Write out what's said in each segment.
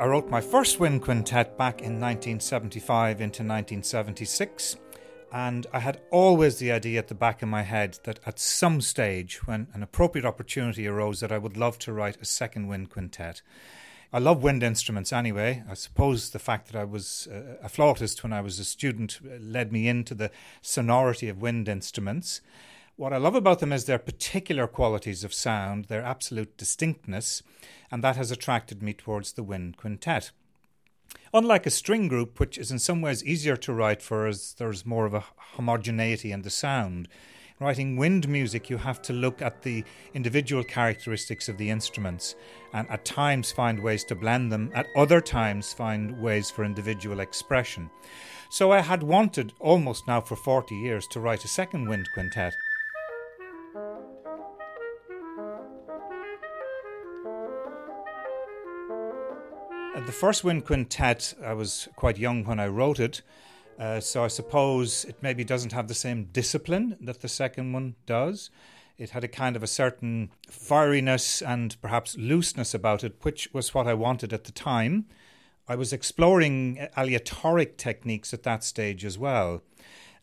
I wrote my first wind quintet back in 1975 into 1976, and I had always the idea at the back of my head that at some stage, when an appropriate opportunity arose, that I would love to write a second wind quintet. I love wind instruments anyway. I suppose the fact that I was uh, a flautist when I was a student led me into the sonority of wind instruments. What I love about them is their particular qualities of sound, their absolute distinctness, and that has attracted me towards the wind quintet. Unlike a string group, which is in some ways easier to write for as there's more of a homogeneity in the sound, writing wind music, you have to look at the individual characteristics of the instruments and at times find ways to blend them, at other times find ways for individual expression. So I had wanted almost now for 40 years to write a second wind quintet. The first wind quintet, I was quite young when I wrote it, uh, so I suppose it maybe doesn't have the same discipline that the second one does. It had a kind of a certain fieriness and perhaps looseness about it, which was what I wanted at the time. I was exploring aleatoric techniques at that stage as well.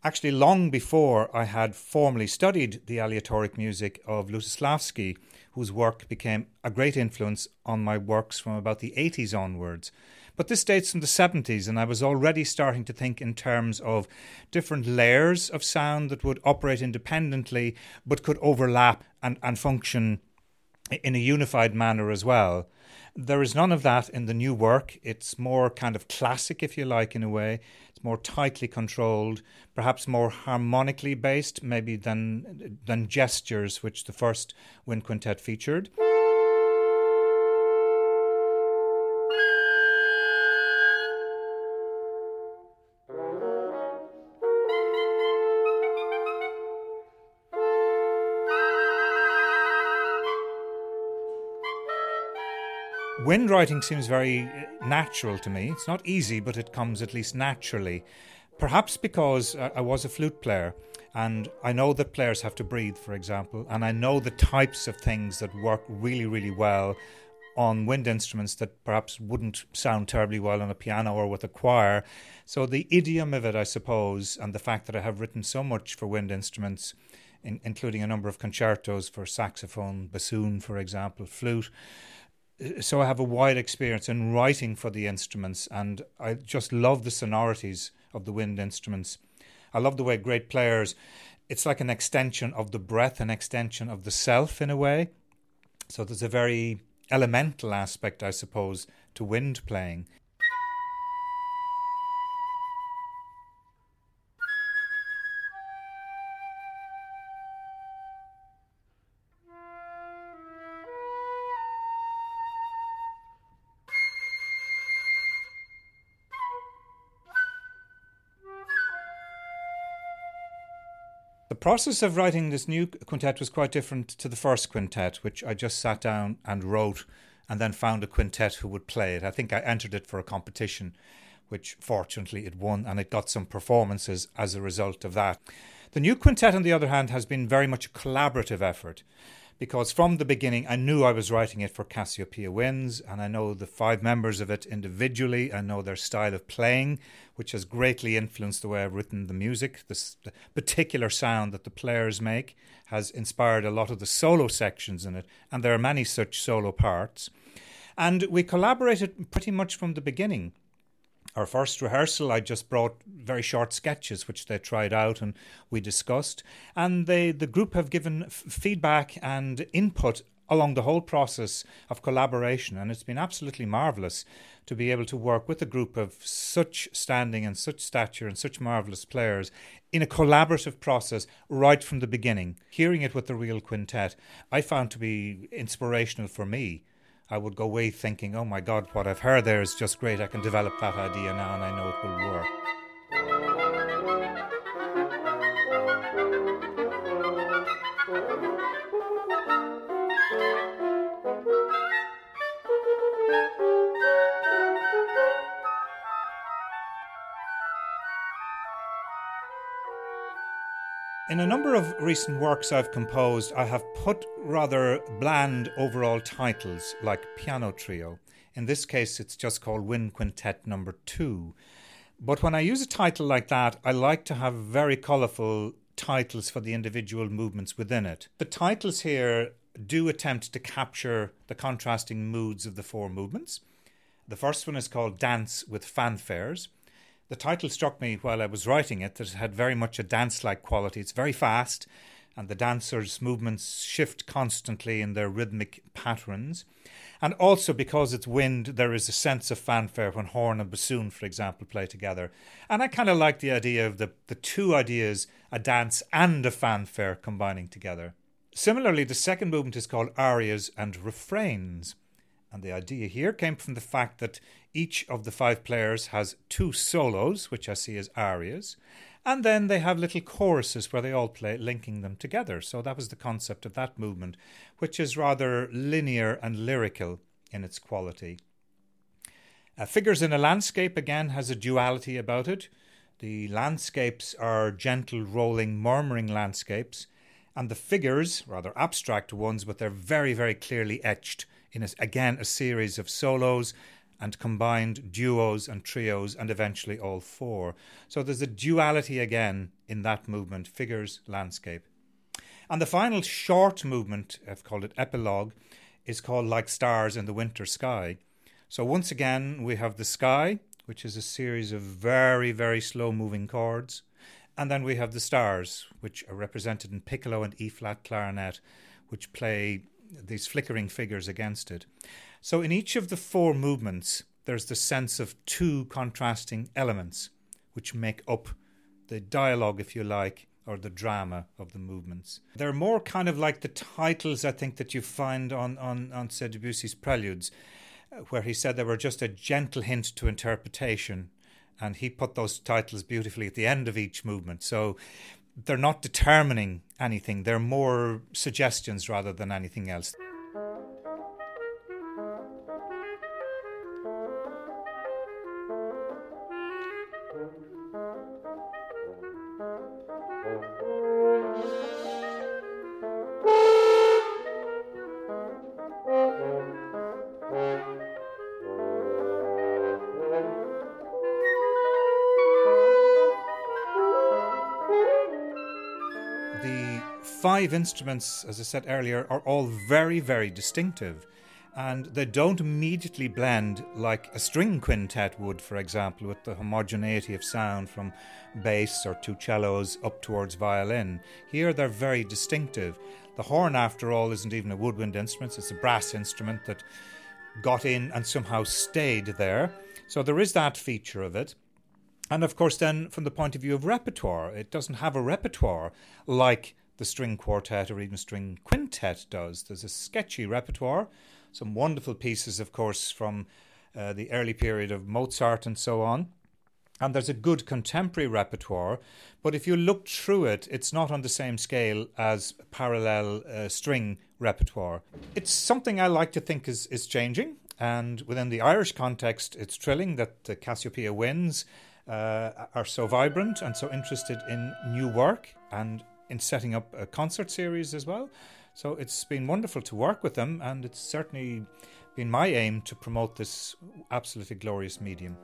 Actually, long before I had formally studied the aleatoric music of Lutosławski, whose work became a great influence on my works from about the 80s onwards. But this dates from the 70s, and I was already starting to think in terms of different layers of sound that would operate independently but could overlap and, and function in a unified manner as well. There is none of that in the new work. It's more kind of classic, if you like, in a way. It's more tightly controlled, perhaps more harmonically based, maybe than than gestures, which the first wind quintet featured. Wind writing seems very uh, natural to me. It's not easy, but it comes at least naturally. Perhaps because I was a flute player and I know that players have to breathe, for example, and I know the types of things that work really, really well on wind instruments that perhaps wouldn't sound terribly well on a piano or with a choir. So the idiom of it, I suppose, and the fact that I have written so much for wind instruments, in, including a number of concertos for saxophone, bassoon, for example, flute so I have a wide experience in writing for the instruments, and I just love the sonorities of the wind instruments. I love the way great players, it's like an extension of the breath, an extension of the self in a way. So there's a very elemental aspect, I suppose, to wind playing. The process of writing this new quintet was quite different to the first quintet, which I just sat down and wrote and then found a quintet who would play it. I think I entered it for a competition, which fortunately it won, and it got some performances as a result of that. The new quintet, on the other hand, has been very much a collaborative effort because from the beginning I knew I was writing it for Cassiopeia Winds, and I know the five members of it individually. I know their style of playing, which has greatly influenced the way I've written the music. This the particular sound that the players make has inspired a lot of the solo sections in it, and there are many such solo parts. And we collaborated pretty much from the beginning our first rehearsal, I just brought very short sketches which they tried out and we discussed. And they, the group have given f- feedback and input along the whole process of collaboration. And it's been absolutely marvellous to be able to work with a group of such standing and such stature and such marvellous players in a collaborative process right from the beginning. Hearing it with the real quintet, I found to be inspirational for me I would go away thinking, oh my God, what I've heard there is just great. I can develop that idea now and I know it will work. In a number of recent works I've composed, I have put rather bland overall titles like Piano Trio In this case, it's just called Wind Quintet Number Two. But when I use a title like that, I like to have very colourful titles for the individual movements within it. The titles here do attempt to capture the contrasting moods of the four movements. The first one is called Dance with Fanfares. The title struck me while I was writing it that it had very much a dance like quality. It's very fast, and the dancers' movements shift constantly in their rhythmic patterns. And also because it's wind, there is a sense of fanfare when horn and bassoon, for example, play together. And I kind of like the idea of the, the two ideas, a dance and a fanfare, combining together. Similarly, the second movement is called arias and refrains. And the idea here came from the fact that each of the five players has two solos, which I see as arias, and then they have little choruses where they all play, linking them together. So that was the concept of that movement, which is rather linear and lyrical in its quality. Uh, Figures in a Landscape again has a duality about it. The landscapes are gentle, rolling, murmuring landscapes, and the figures, rather abstract ones, but they're very, very clearly etched in a, again a series of solos and combined duos and trios and eventually all four. So there's a duality again in that movement, figures, landscape. And the final short movement, I've called it epilogue, is called Like Stars in the Winter Sky. So once again, we have the sky, which is a series of very, very slow moving chords. And then we have the stars, which are represented in piccolo and E flat clarinet, which play these flickering figures against it. So in each of the four movements, there's the sense of two contrasting elements which make up the dialogue, if you like, or the drama of the movements. They're more kind of like the titles I think that you find on, on, on Said Debussy's Preludes, uh, where he said they were just a gentle hint to interpretation. And he put those titles beautifully at the end of each movement. So they're not determining anything, they're more suggestions rather than anything else. Five instruments, as I said earlier, are all very, very distinctive. And they don't immediately blend like a string quintet would, for example, with the homogeneity of sound from bass or two cellos up towards violin. Here they're very distinctive. The horn, after all, isn't even a woodwind instrument, it's a brass instrument that got in and somehow stayed there. So there is that feature of it. And of course, then from the point of view of repertoire, it doesn't have a repertoire like the string quartet or even string quintet does. There's a sketchy repertoire, some wonderful pieces, of course, from uh, the early period of Mozart and so on. And there's a good contemporary repertoire, but if you look through it, it's not on the same scale as parallel uh, string repertoire. It's something I like to think is, is changing, and within the Irish context, it's thrilling that the Cassiopeia winds uh, are so vibrant and so interested in new work and in setting up a concert series as well. So it's been wonderful to work with them, and it's certainly been my aim to promote this absolutely glorious medium.